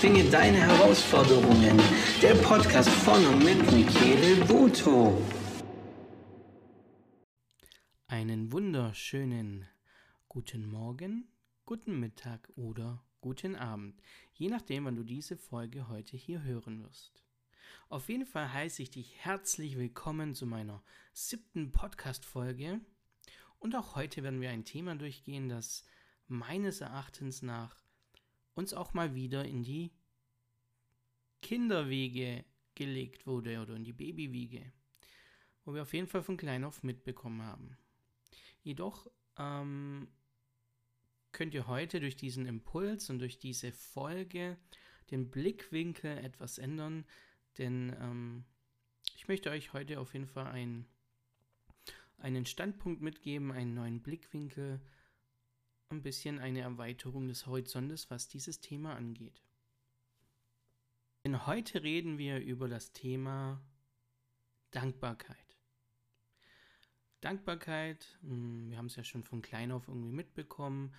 Bezwinge deine Herausforderungen. Der Podcast von und mit Michele Buto. Einen wunderschönen guten Morgen, guten Mittag oder guten Abend, je nachdem, wann du diese Folge heute hier hören wirst. Auf jeden Fall heiße ich dich herzlich willkommen zu meiner siebten Podcast-Folge. Und auch heute werden wir ein Thema durchgehen, das meines Erachtens nach uns auch mal wieder in die Kinderwiege gelegt wurde oder in die Babywiege, wo wir auf jeden Fall von klein auf mitbekommen haben. Jedoch ähm, könnt ihr heute durch diesen Impuls und durch diese Folge den Blickwinkel etwas ändern, denn ähm, ich möchte euch heute auf jeden Fall ein, einen Standpunkt mitgeben, einen neuen Blickwinkel, ein bisschen eine Erweiterung des Horizontes, was dieses Thema angeht. Denn heute reden wir über das Thema Dankbarkeit. Dankbarkeit, hm, wir haben es ja schon von klein auf irgendwie mitbekommen,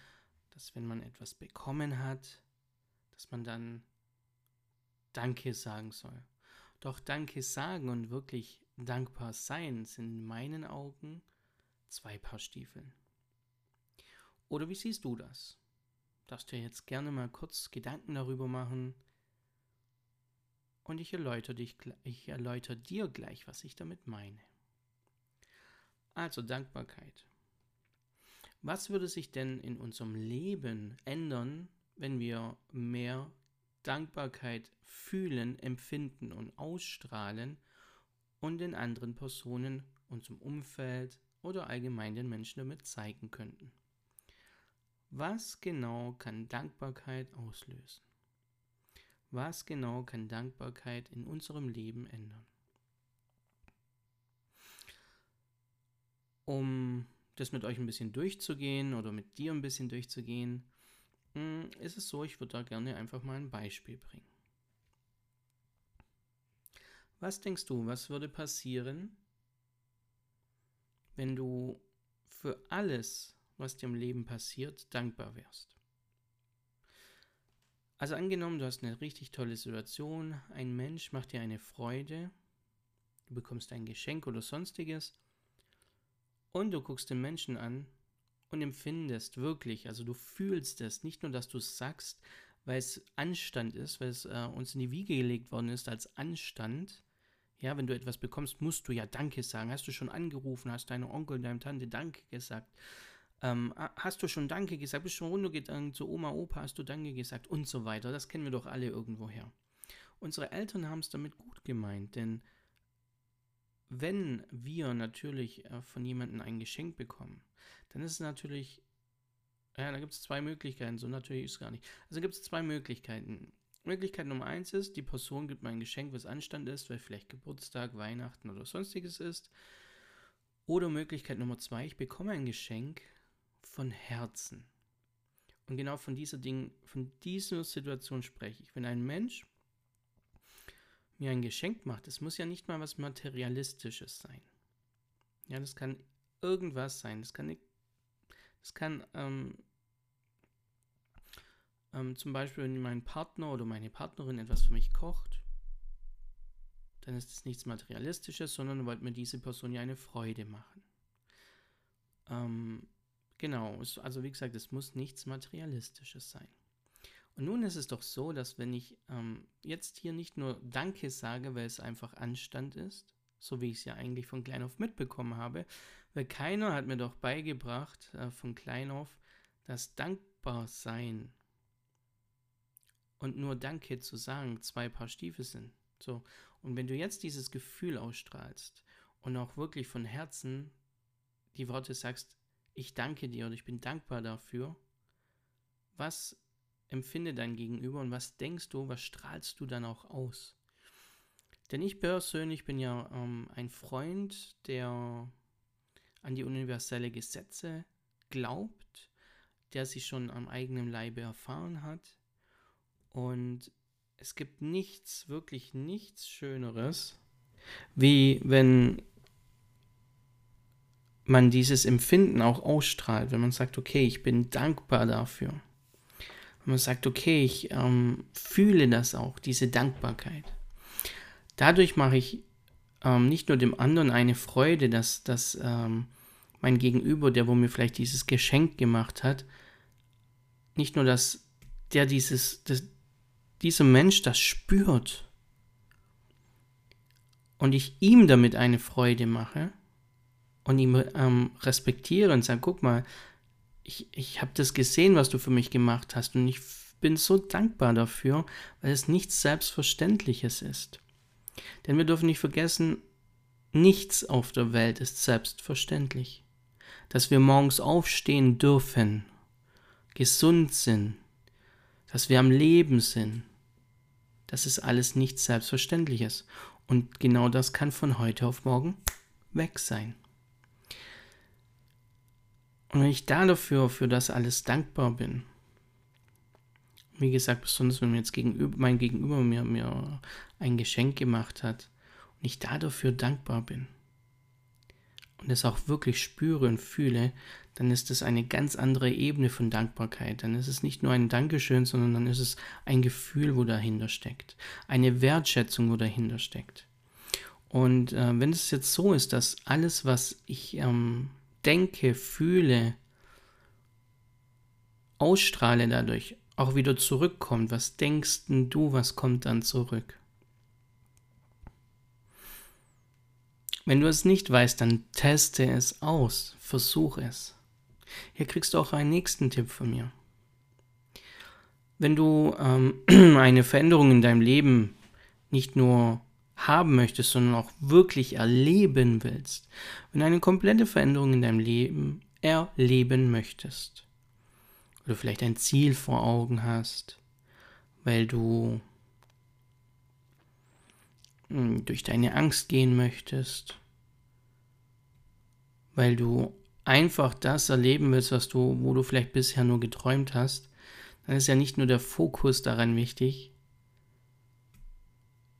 dass wenn man etwas bekommen hat, dass man dann Danke sagen soll. Doch Danke sagen und wirklich dankbar sein sind in meinen Augen zwei Paar Stiefeln. Oder wie siehst du das? Darfst du jetzt gerne mal kurz Gedanken darüber machen. Und ich erläutere, dich, ich erläutere dir gleich, was ich damit meine. Also Dankbarkeit. Was würde sich denn in unserem Leben ändern, wenn wir mehr Dankbarkeit fühlen, empfinden und ausstrahlen und den anderen Personen, unserem Umfeld oder allgemein den Menschen damit zeigen könnten? Was genau kann Dankbarkeit auslösen? Was genau kann Dankbarkeit in unserem Leben ändern? Um das mit euch ein bisschen durchzugehen oder mit dir ein bisschen durchzugehen, hm, ist es so, ich würde da gerne einfach mal ein Beispiel bringen. Was denkst du, was würde passieren, wenn du für alles, was dir im Leben passiert, dankbar wärst. Also angenommen, du hast eine richtig tolle Situation, ein Mensch macht dir eine Freude, du bekommst ein Geschenk oder sonstiges und du guckst den Menschen an und empfindest wirklich, also du fühlst es, nicht nur, dass du es sagst, weil es Anstand ist, weil es äh, uns in die Wiege gelegt worden ist als Anstand. Ja, wenn du etwas bekommst, musst du ja Danke sagen. Hast du schon angerufen, hast deinem Onkel, deinem Tante Danke gesagt. Ähm, hast du schon Danke gesagt? Bist du schon runtergegangen zu Oma, Opa? Hast du Danke gesagt? Und so weiter. Das kennen wir doch alle irgendwoher. Unsere Eltern haben es damit gut gemeint, denn wenn wir natürlich äh, von jemandem ein Geschenk bekommen, dann ist es natürlich, ja, da gibt es zwei Möglichkeiten, so natürlich ist es gar nicht. Also gibt es zwei Möglichkeiten. Möglichkeit Nummer eins ist, die Person gibt mir ein Geschenk, was Anstand ist, weil vielleicht Geburtstag, Weihnachten oder sonstiges ist. Oder Möglichkeit Nummer zwei, ich bekomme ein Geschenk, von Herzen. Und genau von dieser Ding, von dieser Situation spreche ich. Wenn ein Mensch mir ein Geschenk macht, es muss ja nicht mal was Materialistisches sein. Ja, das kann irgendwas sein. Das kann, das kann ähm, ähm, zum Beispiel, wenn mein Partner oder meine Partnerin etwas für mich kocht, dann ist es nichts Materialistisches, sondern wollte mir diese Person ja eine Freude machen. Ähm, Genau, also wie gesagt, es muss nichts Materialistisches sein. Und nun ist es doch so, dass wenn ich ähm, jetzt hier nicht nur Danke sage, weil es einfach Anstand ist, so wie ich es ja eigentlich von klein auf mitbekommen habe, weil keiner hat mir doch beigebracht äh, von klein auf, dass dankbar sein und nur Danke zu sagen zwei Paar Stiefel sind. So, und wenn du jetzt dieses Gefühl ausstrahlst und auch wirklich von Herzen die Worte sagst, ich danke dir und ich bin dankbar dafür. Was empfindet dein Gegenüber und was denkst du, was strahlst du dann auch aus? Denn ich persönlich bin ja ähm, ein Freund, der an die universelle Gesetze glaubt, der sie schon am eigenen Leibe erfahren hat. Und es gibt nichts, wirklich nichts Schöneres, wie wenn man dieses Empfinden auch ausstrahlt, wenn man sagt, okay, ich bin dankbar dafür. Wenn man sagt, okay, ich ähm, fühle das auch, diese Dankbarkeit. Dadurch mache ich ähm, nicht nur dem anderen eine Freude, dass, dass ähm, mein Gegenüber, der wo mir vielleicht dieses Geschenk gemacht hat, nicht nur, dass der dieses, das, dieser Mensch das spürt und ich ihm damit eine Freude mache und ihm ähm, respektiere und sage, guck mal, ich, ich habe das gesehen, was du für mich gemacht hast und ich bin so dankbar dafür, weil es nichts Selbstverständliches ist. Denn wir dürfen nicht vergessen, nichts auf der Welt ist selbstverständlich. Dass wir morgens aufstehen dürfen, gesund sind, dass wir am Leben sind, das ist alles nichts Selbstverständliches. Und genau das kann von heute auf morgen weg sein. Und wenn ich da dafür, für das alles dankbar bin, wie gesagt, besonders wenn mir jetzt gegenüber, mein Gegenüber mir, mir ein Geschenk gemacht hat und ich da dafür dankbar bin und es auch wirklich spüre und fühle, dann ist es eine ganz andere Ebene von Dankbarkeit. Dann ist es nicht nur ein Dankeschön, sondern dann ist es ein Gefühl, wo dahinter steckt. Eine Wertschätzung, wo dahinter steckt. Und äh, wenn es jetzt so ist, dass alles, was ich ähm, denke, fühle, ausstrahle dadurch, auch wieder zurückkommt, was denkst du, was kommt dann zurück? Wenn du es nicht weißt, dann teste es aus, versuch es. Hier kriegst du auch einen nächsten Tipp von mir. Wenn du ähm, eine Veränderung in deinem Leben nicht nur haben möchtest, sondern auch wirklich erleben willst, wenn du eine komplette Veränderung in deinem Leben erleben möchtest, oder vielleicht ein Ziel vor Augen hast, weil du hm, durch deine Angst gehen möchtest, weil du einfach das erleben willst, was du, wo du vielleicht bisher nur geträumt hast, dann ist ja nicht nur der Fokus daran wichtig,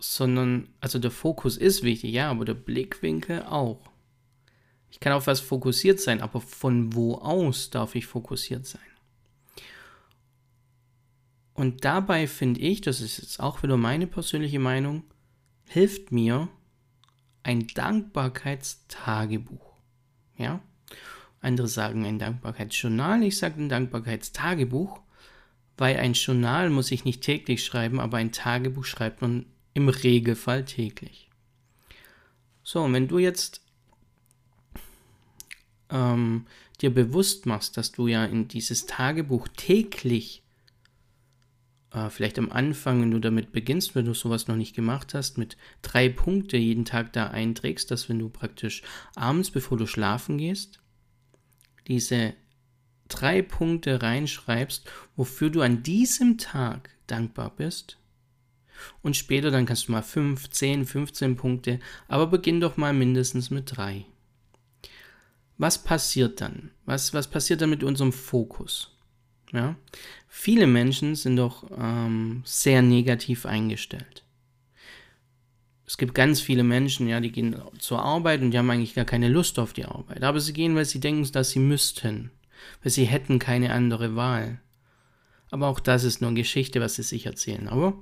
sondern, also der Fokus ist wichtig, ja, aber der Blickwinkel auch. Ich kann auf was fokussiert sein, aber von wo aus darf ich fokussiert sein? Und dabei finde ich, das ist jetzt auch wieder meine persönliche Meinung, hilft mir ein Dankbarkeitstagebuch. Ja? Andere sagen ein Dankbarkeitsjournal, ich sage ein Dankbarkeitstagebuch, weil ein Journal muss ich nicht täglich schreiben, aber ein Tagebuch schreibt man im Regelfall täglich. So, und wenn du jetzt ähm, dir bewusst machst, dass du ja in dieses Tagebuch täglich, äh, vielleicht am Anfang, wenn du damit beginnst, wenn du sowas noch nicht gemacht hast, mit drei Punkte jeden Tag da einträgst, dass wenn du praktisch abends, bevor du schlafen gehst, diese drei Punkte reinschreibst, wofür du an diesem Tag dankbar bist. Und später dann kannst du mal 5, 10, 15 Punkte, aber beginn doch mal mindestens mit drei. Was passiert dann? Was, was passiert dann mit unserem Fokus? Ja? Viele Menschen sind doch ähm, sehr negativ eingestellt. Es gibt ganz viele Menschen, ja, die gehen zur Arbeit und die haben eigentlich gar keine Lust auf die Arbeit. Aber sie gehen, weil sie denken, dass sie müssten, weil sie hätten keine andere Wahl. Aber auch das ist nur Geschichte, was sie sich erzählen. Aber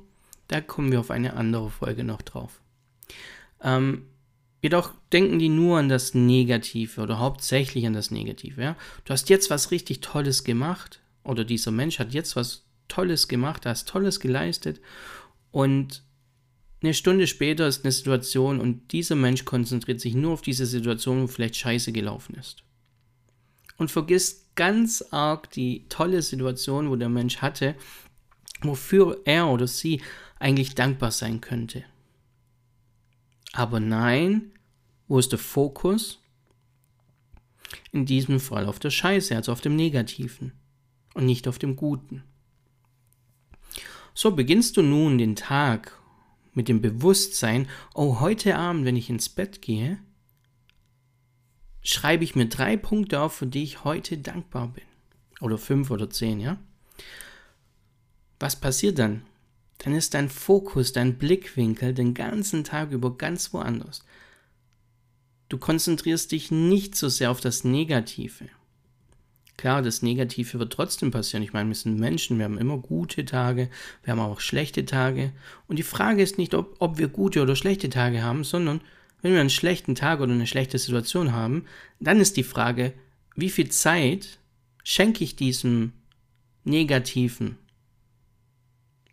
da kommen wir auf eine andere Folge noch drauf. Ähm, jedoch denken die nur an das Negative oder hauptsächlich an das Negative. Ja? Du hast jetzt was richtig Tolles gemacht oder dieser Mensch hat jetzt was Tolles gemacht, hast Tolles geleistet und eine Stunde später ist eine Situation und dieser Mensch konzentriert sich nur auf diese Situation, wo vielleicht Scheiße gelaufen ist. Und vergisst ganz arg die tolle Situation, wo der Mensch hatte, wofür er oder sie eigentlich dankbar sein könnte. Aber nein, wo ist der Fokus? In diesem Fall auf der Scheiße, also auf dem Negativen und nicht auf dem Guten. So beginnst du nun den Tag mit dem Bewusstsein, oh, heute Abend, wenn ich ins Bett gehe, schreibe ich mir drei Punkte auf, für die ich heute dankbar bin. Oder fünf oder zehn, ja? Was passiert dann? Dann ist dein Fokus, dein Blickwinkel den ganzen Tag über ganz woanders. Du konzentrierst dich nicht so sehr auf das Negative. Klar, das Negative wird trotzdem passieren. Ich meine, wir sind Menschen, wir haben immer gute Tage, wir haben auch schlechte Tage. Und die Frage ist nicht, ob, ob wir gute oder schlechte Tage haben, sondern wenn wir einen schlechten Tag oder eine schlechte Situation haben, dann ist die Frage, wie viel Zeit schenke ich diesem Negativen?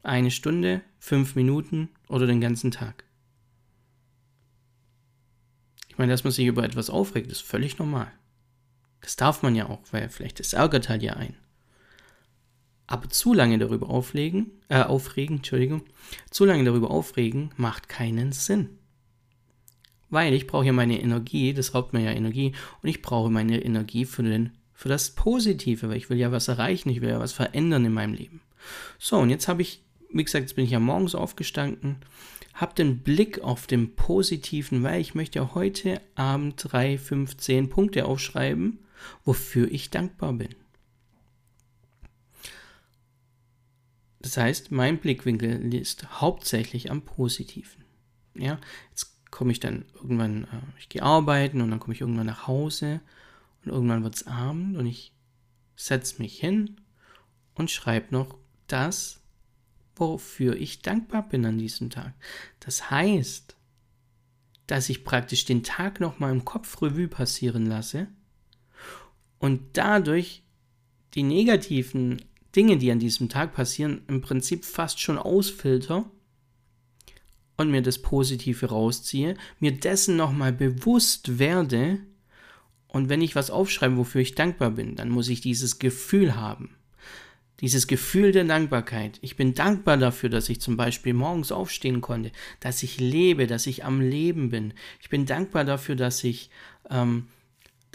Eine Stunde, fünf Minuten oder den ganzen Tag? Ich meine, dass man sich über etwas aufregt, ist völlig normal. Das darf man ja auch, weil vielleicht das ärgert halt ja ein. Aber zu lange darüber auflegen, äh, aufregen, Entschuldigung, zu lange darüber aufregen, macht keinen Sinn. Weil ich brauche ja meine Energie, das raubt mir ja Energie, und ich brauche meine Energie für, den, für das Positive, weil ich will ja was erreichen, ich will ja was verändern in meinem Leben. So, und jetzt habe ich, wie gesagt, jetzt bin ich ja morgens aufgestanden, habe den Blick auf den Positiven, weil ich möchte ja heute Abend drei, fünf, zehn Punkte aufschreiben, wofür ich dankbar bin. Das heißt, mein Blickwinkel ist hauptsächlich am Positiven. Ja, jetzt komme ich dann irgendwann, äh, ich gehe arbeiten und dann komme ich irgendwann nach Hause und irgendwann wird es Abend und ich setze mich hin und schreibe noch das, wofür ich dankbar bin an diesem Tag. Das heißt, dass ich praktisch den Tag nochmal im Kopf Revue passieren lasse und dadurch die negativen Dinge, die an diesem Tag passieren, im Prinzip fast schon ausfilter und mir das Positive rausziehe, mir dessen nochmal bewusst werde und wenn ich was aufschreibe, wofür ich dankbar bin, dann muss ich dieses Gefühl haben. Dieses Gefühl der Dankbarkeit. Ich bin dankbar dafür, dass ich zum Beispiel morgens aufstehen konnte, dass ich lebe, dass ich am Leben bin. Ich bin dankbar dafür, dass ich ähm,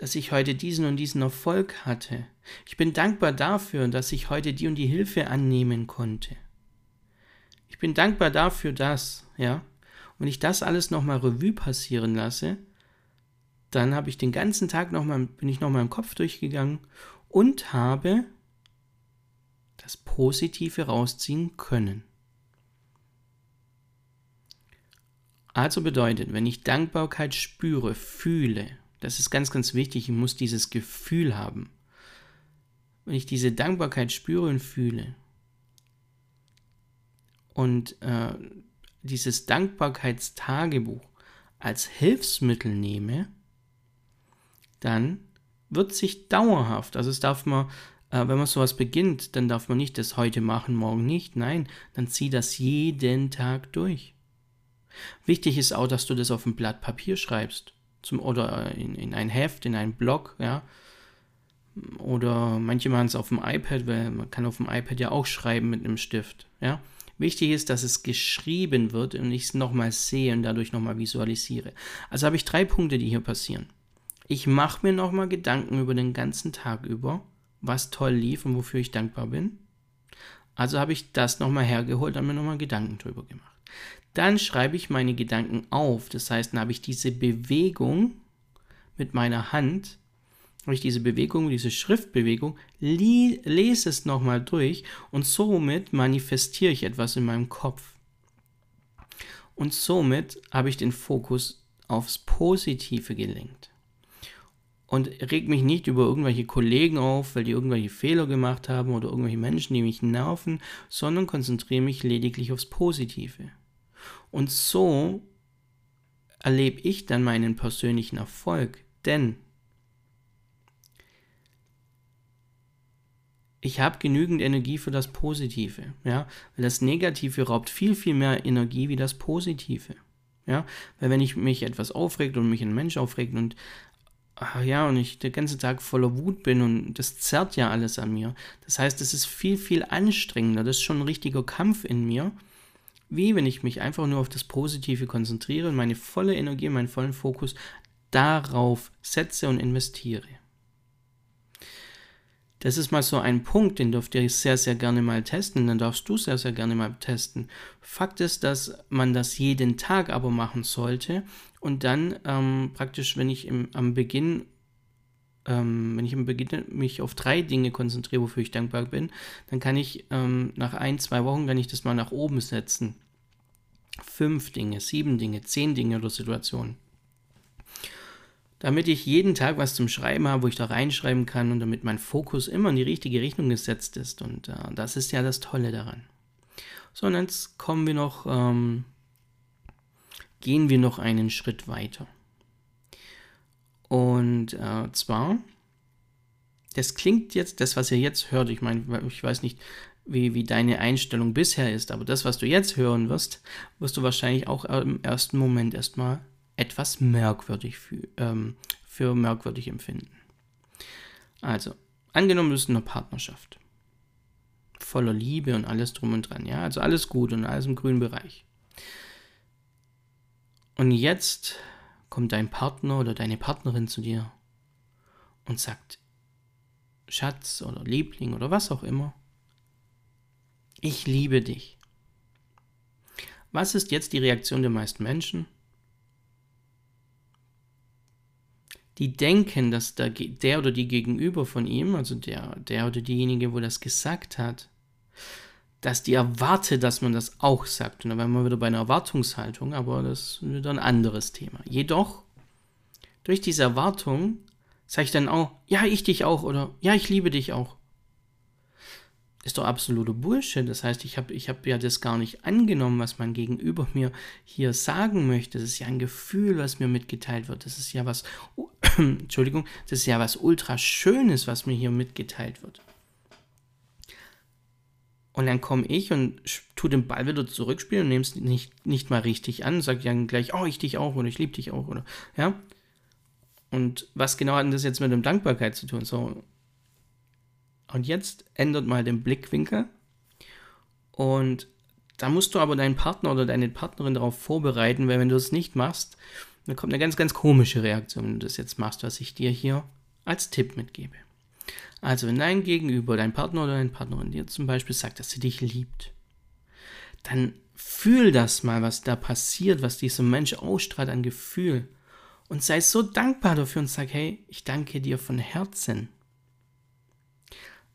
dass ich heute diesen und diesen Erfolg hatte. Ich bin dankbar dafür, dass ich heute die und die Hilfe annehmen konnte. Ich bin dankbar dafür, dass, ja, und ich das alles nochmal Revue passieren lasse, dann habe ich den ganzen Tag nochmal, bin ich nochmal im Kopf durchgegangen und habe das Positive rausziehen können. Also bedeutet, wenn ich Dankbarkeit spüre, fühle, das ist ganz, ganz wichtig. Ich muss dieses Gefühl haben. Wenn ich diese Dankbarkeit spüre und fühle und äh, dieses Dankbarkeitstagebuch als Hilfsmittel nehme, dann wird sich dauerhaft, also es darf man, wenn man sowas beginnt, dann darf man nicht das heute machen, morgen nicht. Nein, dann zieh das jeden Tag durch. Wichtig ist auch, dass du das auf ein Blatt Papier schreibst zum, oder in, in ein Heft, in einen Blog, ja. Oder manche machen es auf dem iPad, weil man kann auf dem iPad ja auch schreiben mit einem Stift, ja. Wichtig ist, dass es geschrieben wird und ich es nochmal sehe und dadurch nochmal visualisiere. Also habe ich drei Punkte, die hier passieren. Ich mache mir nochmal Gedanken über den ganzen Tag über, was toll lief und wofür ich dankbar bin. Also habe ich das nochmal hergeholt und mir nochmal Gedanken drüber gemacht. Dann schreibe ich meine Gedanken auf. Das heißt, dann habe ich diese Bewegung mit meiner Hand, habe ich diese Bewegung, diese Schriftbewegung, lese es nochmal durch und somit manifestiere ich etwas in meinem Kopf. Und somit habe ich den Fokus aufs Positive gelenkt. Und reg mich nicht über irgendwelche Kollegen auf, weil die irgendwelche Fehler gemacht haben oder irgendwelche Menschen, die mich nerven, sondern konzentriere mich lediglich aufs Positive. Und so erlebe ich dann meinen persönlichen Erfolg, denn ich habe genügend Energie für das Positive, ja, weil das Negative raubt viel, viel mehr Energie wie das Positive, ja, weil wenn ich mich etwas aufregt und mich ein Mensch aufregt und ach ja, und ich den ganzen Tag voller Wut bin und das zerrt ja alles an mir. Das heißt, es ist viel, viel anstrengender, das ist schon ein richtiger Kampf in mir, wie wenn ich mich einfach nur auf das Positive konzentriere und meine volle Energie, meinen vollen Fokus darauf setze und investiere. Das ist mal so ein Punkt, den dürft ihr sehr, sehr gerne mal testen. Dann darfst du sehr, sehr gerne mal testen. Fakt ist, dass man das jeden Tag aber machen sollte und dann ähm, praktisch, wenn ich im, am Beginn ähm, wenn ich im Beginn mich auf drei Dinge konzentriere, wofür ich dankbar bin, dann kann ich ähm, nach ein, zwei Wochen kann ich das mal nach oben setzen. Fünf Dinge, sieben Dinge, zehn Dinge oder Situationen. Damit ich jeden Tag was zum Schreiben habe, wo ich da reinschreiben kann und damit mein Fokus immer in die richtige Richtung gesetzt ist. Und äh, das ist ja das Tolle daran. So, und jetzt kommen wir noch, ähm, gehen wir noch einen Schritt weiter. Und äh, zwar, das klingt jetzt, das, was ihr jetzt hört, ich meine, ich weiß nicht, wie, wie deine Einstellung bisher ist, aber das, was du jetzt hören wirst, wirst du wahrscheinlich auch im ersten Moment erstmal etwas merkwürdig für, ähm, für merkwürdig empfinden. Also, angenommen, du bist in einer Partnerschaft. Voller Liebe und alles drum und dran, ja, also alles gut und alles im grünen Bereich. Und jetzt kommt dein Partner oder deine Partnerin zu dir und sagt, Schatz oder Liebling oder was auch immer, ich liebe dich. Was ist jetzt die Reaktion der meisten Menschen? Die denken, dass der, der oder die Gegenüber von ihm, also der, der oder diejenige, wo das gesagt hat, dass die erwartet, dass man das auch sagt. Und dann wären wir wieder bei einer Erwartungshaltung, aber das ist wieder ein anderes Thema. Jedoch, durch diese Erwartung sage ich dann auch, ja, ich dich auch oder ja, ich liebe dich auch ist doch absolute Bullshit. Das heißt, ich habe ich hab ja das gar nicht angenommen, was mein Gegenüber mir hier sagen möchte. Das ist ja ein Gefühl, was mir mitgeteilt wird. Das ist ja was, oh, Entschuldigung, das ist ja was ultra was mir hier mitgeteilt wird. Und dann komme ich und tu den Ball wieder zurückspielen und nehme es nicht, nicht mal richtig an, sage dann gleich, oh, ich dich auch oder ich liebe dich auch oder, ja. Und was genau hat denn das jetzt mit dem Dankbarkeit zu tun? So, und jetzt ändert mal den Blickwinkel. Und da musst du aber deinen Partner oder deine Partnerin darauf vorbereiten, weil wenn du es nicht machst, dann kommt eine ganz, ganz komische Reaktion, wenn du das jetzt machst, was ich dir hier als Tipp mitgebe. Also, wenn dein Gegenüber, dein Partner oder deine Partnerin dir zum Beispiel sagt, dass sie dich liebt, dann fühl das mal, was da passiert, was dieser Mensch ausstrahlt an Gefühl. Und sei so dankbar dafür und sag, hey, ich danke dir von Herzen.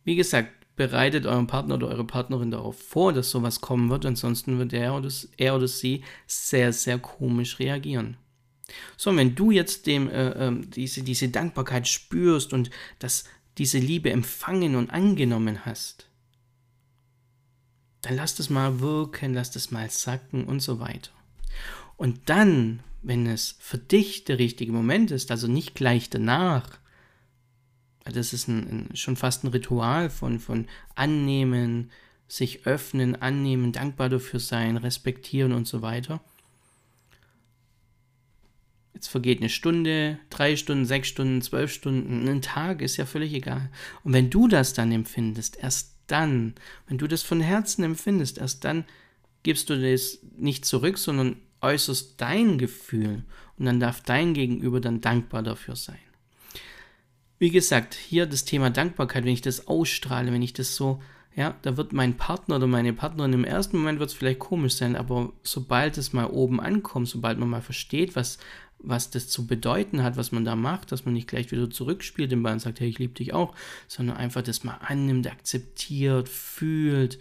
Wie gesagt, bereitet euren Partner oder eure Partnerin darauf vor, dass sowas kommen wird, ansonsten wird er oder, er oder sie sehr, sehr komisch reagieren. So, wenn du jetzt dem, äh, äh, diese, diese Dankbarkeit spürst und dass diese Liebe empfangen und angenommen hast, dann lass das mal wirken, lass das mal sacken und so weiter. Und dann, wenn es für dich der richtige Moment ist, also nicht gleich danach, das ist ein, ein, schon fast ein Ritual von, von Annehmen, sich öffnen, annehmen, dankbar dafür sein, respektieren und so weiter. Jetzt vergeht eine Stunde, drei Stunden, sechs Stunden, zwölf Stunden, ein Tag ist ja völlig egal. Und wenn du das dann empfindest, erst dann, wenn du das von Herzen empfindest, erst dann gibst du das nicht zurück, sondern äußerst dein Gefühl. Und dann darf dein Gegenüber dann dankbar dafür sein. Wie gesagt, hier das Thema Dankbarkeit, wenn ich das ausstrahle, wenn ich das so, ja, da wird mein Partner oder meine Partnerin im ersten Moment wird es vielleicht komisch sein, aber sobald es mal oben ankommt, sobald man mal versteht, was, was das zu bedeuten hat, was man da macht, dass man nicht gleich wieder zurückspielt den Ball und sagt, hey, ich liebe dich auch, sondern einfach das mal annimmt, akzeptiert, fühlt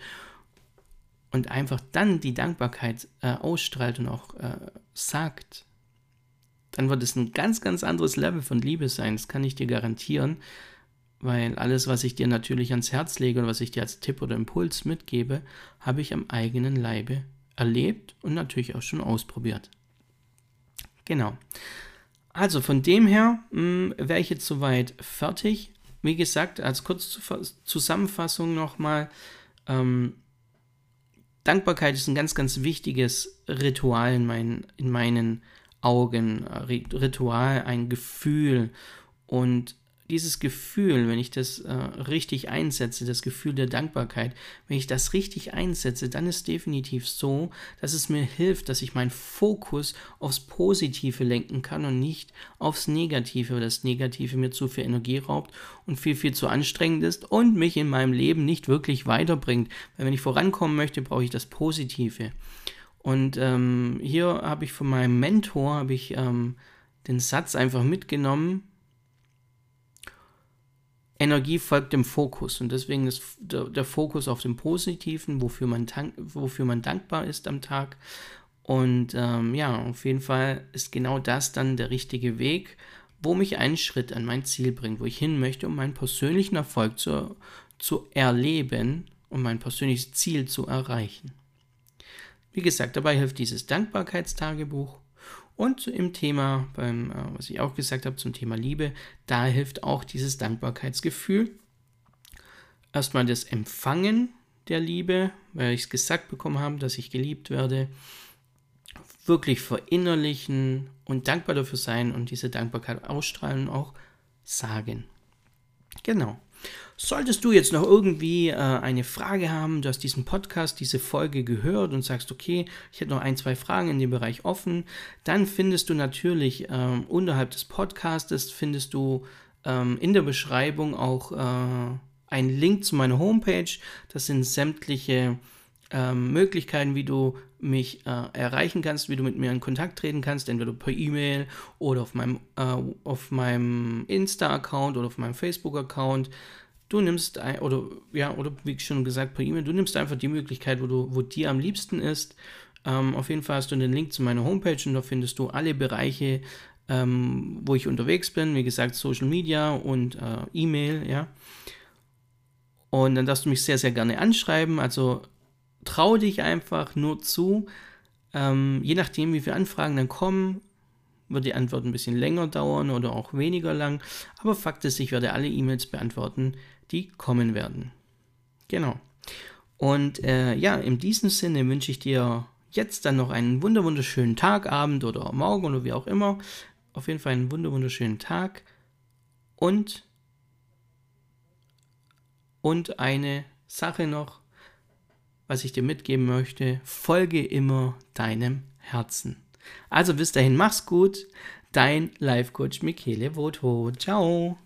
und einfach dann die Dankbarkeit äh, ausstrahlt und auch äh, sagt, dann wird es ein ganz, ganz anderes Level von Liebe sein. Das kann ich dir garantieren, weil alles, was ich dir natürlich ans Herz lege und was ich dir als Tipp oder Impuls mitgebe, habe ich am eigenen Leibe erlebt und natürlich auch schon ausprobiert. Genau. Also von dem her hm, wäre ich jetzt soweit fertig. Wie gesagt, als Kurzzusammenfassung nochmal, ähm, Dankbarkeit ist ein ganz, ganz wichtiges Ritual in meinen, in meinen Augen, Ritual, ein Gefühl. Und dieses Gefühl, wenn ich das äh, richtig einsetze, das Gefühl der Dankbarkeit, wenn ich das richtig einsetze, dann ist definitiv so, dass es mir hilft, dass ich meinen Fokus aufs Positive lenken kann und nicht aufs Negative, weil das Negative mir zu viel Energie raubt und viel, viel zu anstrengend ist und mich in meinem Leben nicht wirklich weiterbringt. Weil wenn ich vorankommen möchte, brauche ich das Positive. Und ähm, hier habe ich von meinem Mentor habe ich ähm, den Satz einfach mitgenommen. Energie folgt dem Fokus und deswegen ist der, der Fokus auf dem Positiven, wofür man, wofür man dankbar ist am Tag. Und ähm, ja, auf jeden Fall ist genau das dann der richtige Weg, wo mich ein Schritt an mein Ziel bringt, wo ich hin möchte, um meinen persönlichen Erfolg zu, zu erleben, um mein persönliches Ziel zu erreichen. Wie gesagt, dabei hilft dieses Dankbarkeitstagebuch. Und im Thema, beim, äh, was ich auch gesagt habe, zum Thema Liebe, da hilft auch dieses Dankbarkeitsgefühl. Erstmal das Empfangen der Liebe, weil ich es gesagt bekommen habe, dass ich geliebt werde. Wirklich verinnerlichen und dankbar dafür sein und diese Dankbarkeit ausstrahlen und auch sagen. Genau. Solltest du jetzt noch irgendwie äh, eine Frage haben, du hast diesen Podcast, diese Folge gehört und sagst, okay, ich hätte noch ein, zwei Fragen in dem Bereich offen, dann findest du natürlich ähm, unterhalb des Podcastes, findest du ähm, in der Beschreibung auch äh, einen Link zu meiner Homepage. Das sind sämtliche ähm, Möglichkeiten, wie du mich äh, erreichen kannst, wie du mit mir in Kontakt treten kannst, entweder per E-Mail oder auf meinem, äh, auf meinem Insta-Account oder auf meinem Facebook-Account. Du nimmst ein, oder ja, oder wie schon gesagt, per E-Mail, du nimmst einfach die Möglichkeit, wo du, wo dir am liebsten ist. Ähm, auf jeden Fall hast du den Link zu meiner Homepage und da findest du alle Bereiche, ähm, wo ich unterwegs bin. Wie gesagt, Social Media und äh, E-Mail, ja. Und dann darfst du mich sehr, sehr gerne anschreiben. Also trau dich einfach nur zu. Ähm, je nachdem, wie viele Anfragen dann kommen, wird die Antwort ein bisschen länger dauern oder auch weniger lang. Aber Fakt ist, ich werde alle E-Mails beantworten, die kommen werden. Genau. Und äh, ja, in diesem Sinne wünsche ich dir jetzt dann noch einen wunderschönen Tag, Abend oder Morgen oder wie auch immer. Auf jeden Fall einen wunderschönen Tag. Und, und eine Sache noch was ich dir mitgeben möchte, folge immer deinem Herzen. Also bis dahin, mach's gut. Dein Life Coach Michele Voto. Ciao.